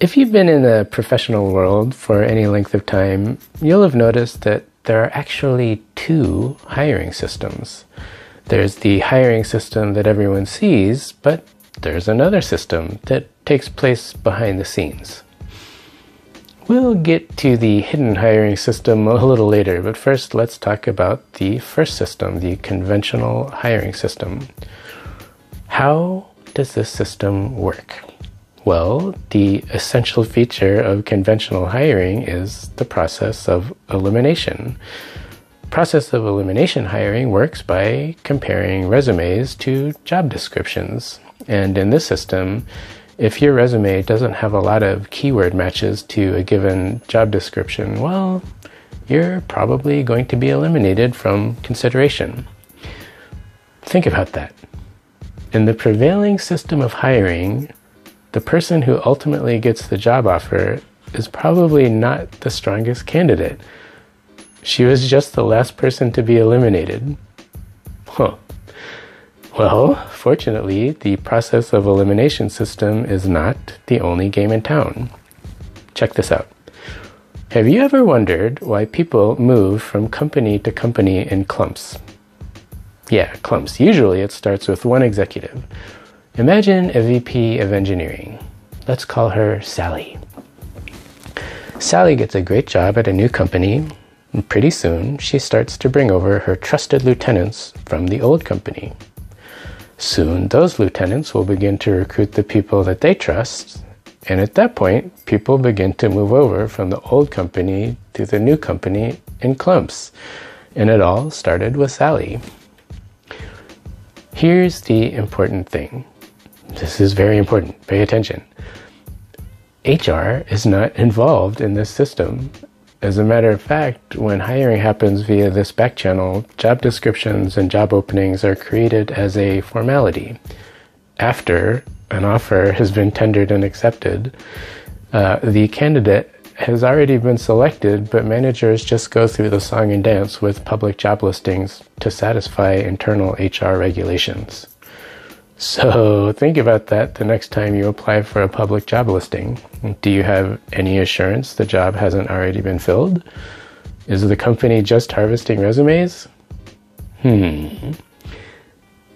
If you've been in the professional world for any length of time, you'll have noticed that there are actually two hiring systems. There's the hiring system that everyone sees, but there's another system that takes place behind the scenes. We'll get to the hidden hiring system a little later, but first let's talk about the first system, the conventional hiring system. How does this system work? Well, the essential feature of conventional hiring is the process of elimination. Process of elimination hiring works by comparing resumes to job descriptions. And in this system, if your resume doesn't have a lot of keyword matches to a given job description, well, you're probably going to be eliminated from consideration. Think about that. In the prevailing system of hiring, the person who ultimately gets the job offer is probably not the strongest candidate. She was just the last person to be eliminated. Huh. Well, fortunately, the process of elimination system is not the only game in town. Check this out. Have you ever wondered why people move from company to company in clumps? Yeah, clumps. Usually it starts with one executive. Imagine a VP of engineering. Let's call her Sally. Sally gets a great job at a new company, and pretty soon she starts to bring over her trusted lieutenants from the old company. Soon, those lieutenants will begin to recruit the people that they trust, and at that point, people begin to move over from the old company to the new company in clumps. And it all started with Sally. Here's the important thing this is very important. Pay attention. HR is not involved in this system. As a matter of fact, when hiring happens via this back channel, job descriptions and job openings are created as a formality. After an offer has been tendered and accepted, uh, the candidate has already been selected, but managers just go through the song and dance with public job listings to satisfy internal HR regulations. So think about that the next time you apply for a public job listing. Do you have any assurance the job hasn't already been filled? Is the company just harvesting resumes? Hmm.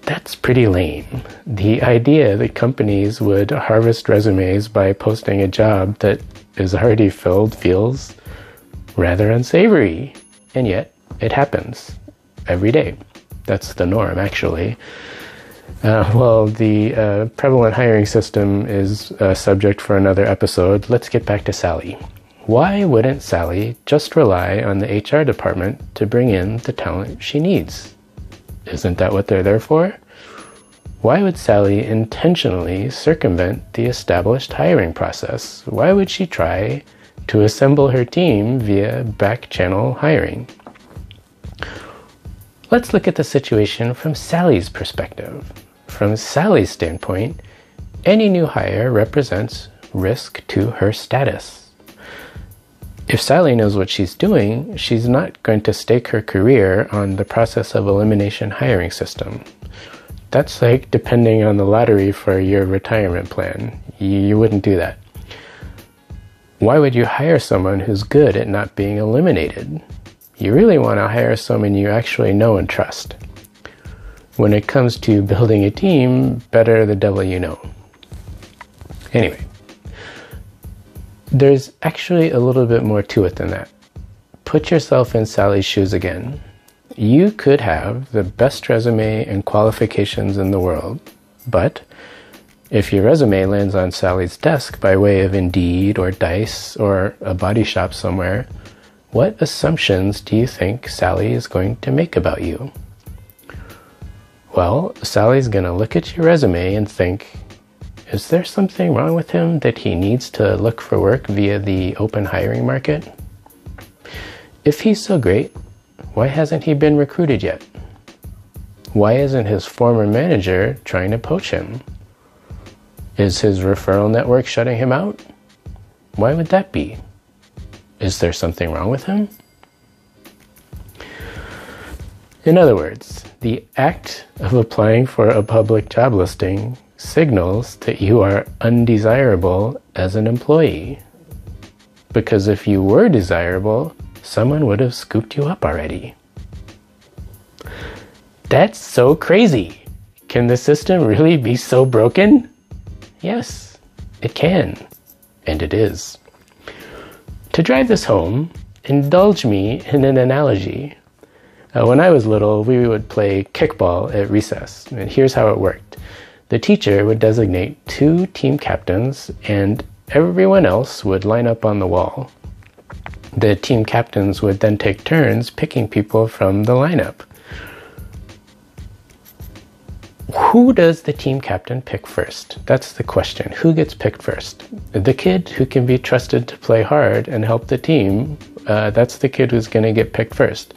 That's pretty lame. The idea that companies would harvest resumes by posting a job that is already filled feels rather unsavory. And yet, it happens every day. That's the norm, actually. Uh, well, the uh, prevalent hiring system is a subject for another episode. Let's get back to Sally. Why wouldn't Sally just rely on the HR department to bring in the talent she needs? Isn't that what they're there for? Why would Sally intentionally circumvent the established hiring process? Why would she try to assemble her team via back channel hiring? Let's look at the situation from Sally's perspective. From Sally's standpoint, any new hire represents risk to her status. If Sally knows what she's doing, she's not going to stake her career on the process of elimination hiring system. That's like depending on the lottery for your retirement plan. You, wouldn't do that. Why would you hire someone who's good at not being eliminated? You really want to hire someone you actually know and trust. When it comes to building a team, better the devil you know. Anyway, there's actually a little bit more to it than that. Put yourself in Sally's shoes again. You could have the best resume and qualifications in the world, but if your resume lands on Sally's desk by way of Indeed or Dice or a body shop somewhere, what assumptions do you think Sally is going to make about you? Well, Sally's going to look at your resume and think, is there something wrong with him that he needs to look for work via the open hiring market? If he's so great, why hasn't he been recruited yet? Why isn't his former manager trying to poach him? Is his referral network shutting him out? Why would that be? Is there something wrong with him? In other words, the act of applying for a public job listing signals that you are undesirable as an employee. Because if you were desirable, someone would have scooped you up already. That's so crazy. Can the system really be so broken? Yes, it can. And it is. To drive this home, indulge me in an analogy. Uh, when I was little, we would play kickball at recess, and here's how it worked. The teacher would designate two team captains, and everyone else would line up on the wall. The team captains would then take turns picking people from the lineup. Who does the team captain pick first? That's the question. Who gets picked first? The kid who can be trusted to play hard and help the team, uh, that's the kid who's going to get picked first.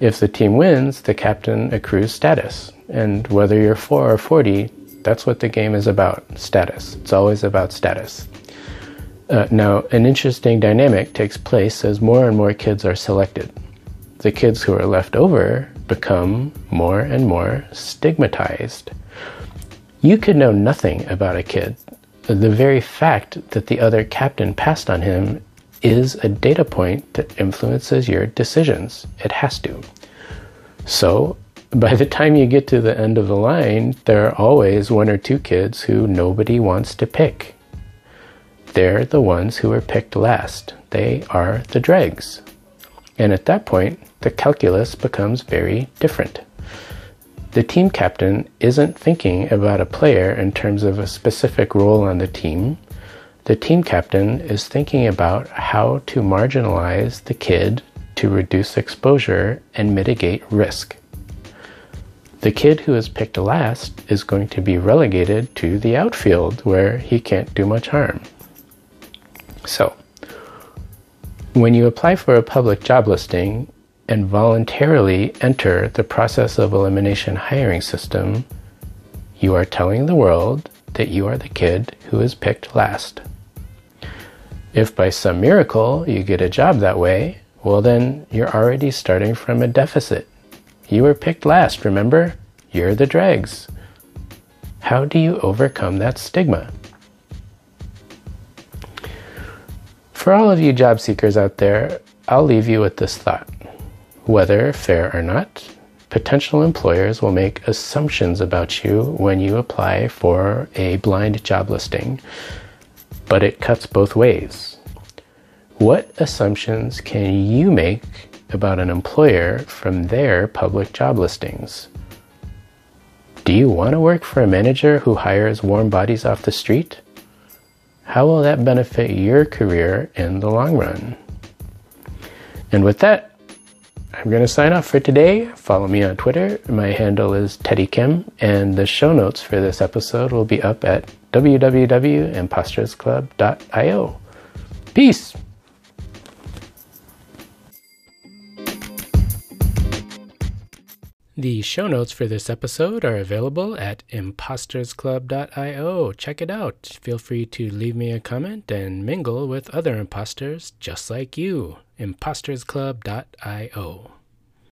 If the team wins, the captain accrues status. And whether you're 4 or 40, that's what the game is about status. It's always about status. Uh, now, an interesting dynamic takes place as more and more kids are selected. The kids who are left over become more and more stigmatized. You could know nothing about a kid. The very fact that the other captain passed on him is a data point that influences your decisions. It has to. So, by the time you get to the end of the line, there are always one or two kids who nobody wants to pick. They're the ones who are picked last. They are the dregs. And at that point, the calculus becomes very different. The team captain isn't thinking about a player in terms of a specific role on the team. The team captain is thinking about how to marginalize the kid to reduce exposure and mitigate risk. The kid who is picked last is going to be relegated to the outfield where he can't do much harm. So, when you apply for a public job listing and voluntarily enter the process of elimination hiring system, you are telling the world that you are the kid who is picked last. If by some miracle you get a job that way, well, then you're already starting from a deficit. You were picked last, remember? You're the dregs. How do you overcome that stigma? For all of you job seekers out there, I'll leave you with this thought. Whether fair or not, potential employers will make assumptions about you when you apply for a blind job listing, but it cuts both ways. What assumptions can you make about an employer from their public job listings? Do you want to work for a manager who hires warm bodies off the street? How will that benefit your career in the long run? And with that, I'm going to sign off for today. Follow me on Twitter. My handle is Teddy Kim, and the show notes for this episode will be up at www.impostersclub.io. Peace! The show notes for this episode are available at impostersclub.io. Check it out. Feel free to leave me a comment and mingle with other imposters just like you. impostersclub.io.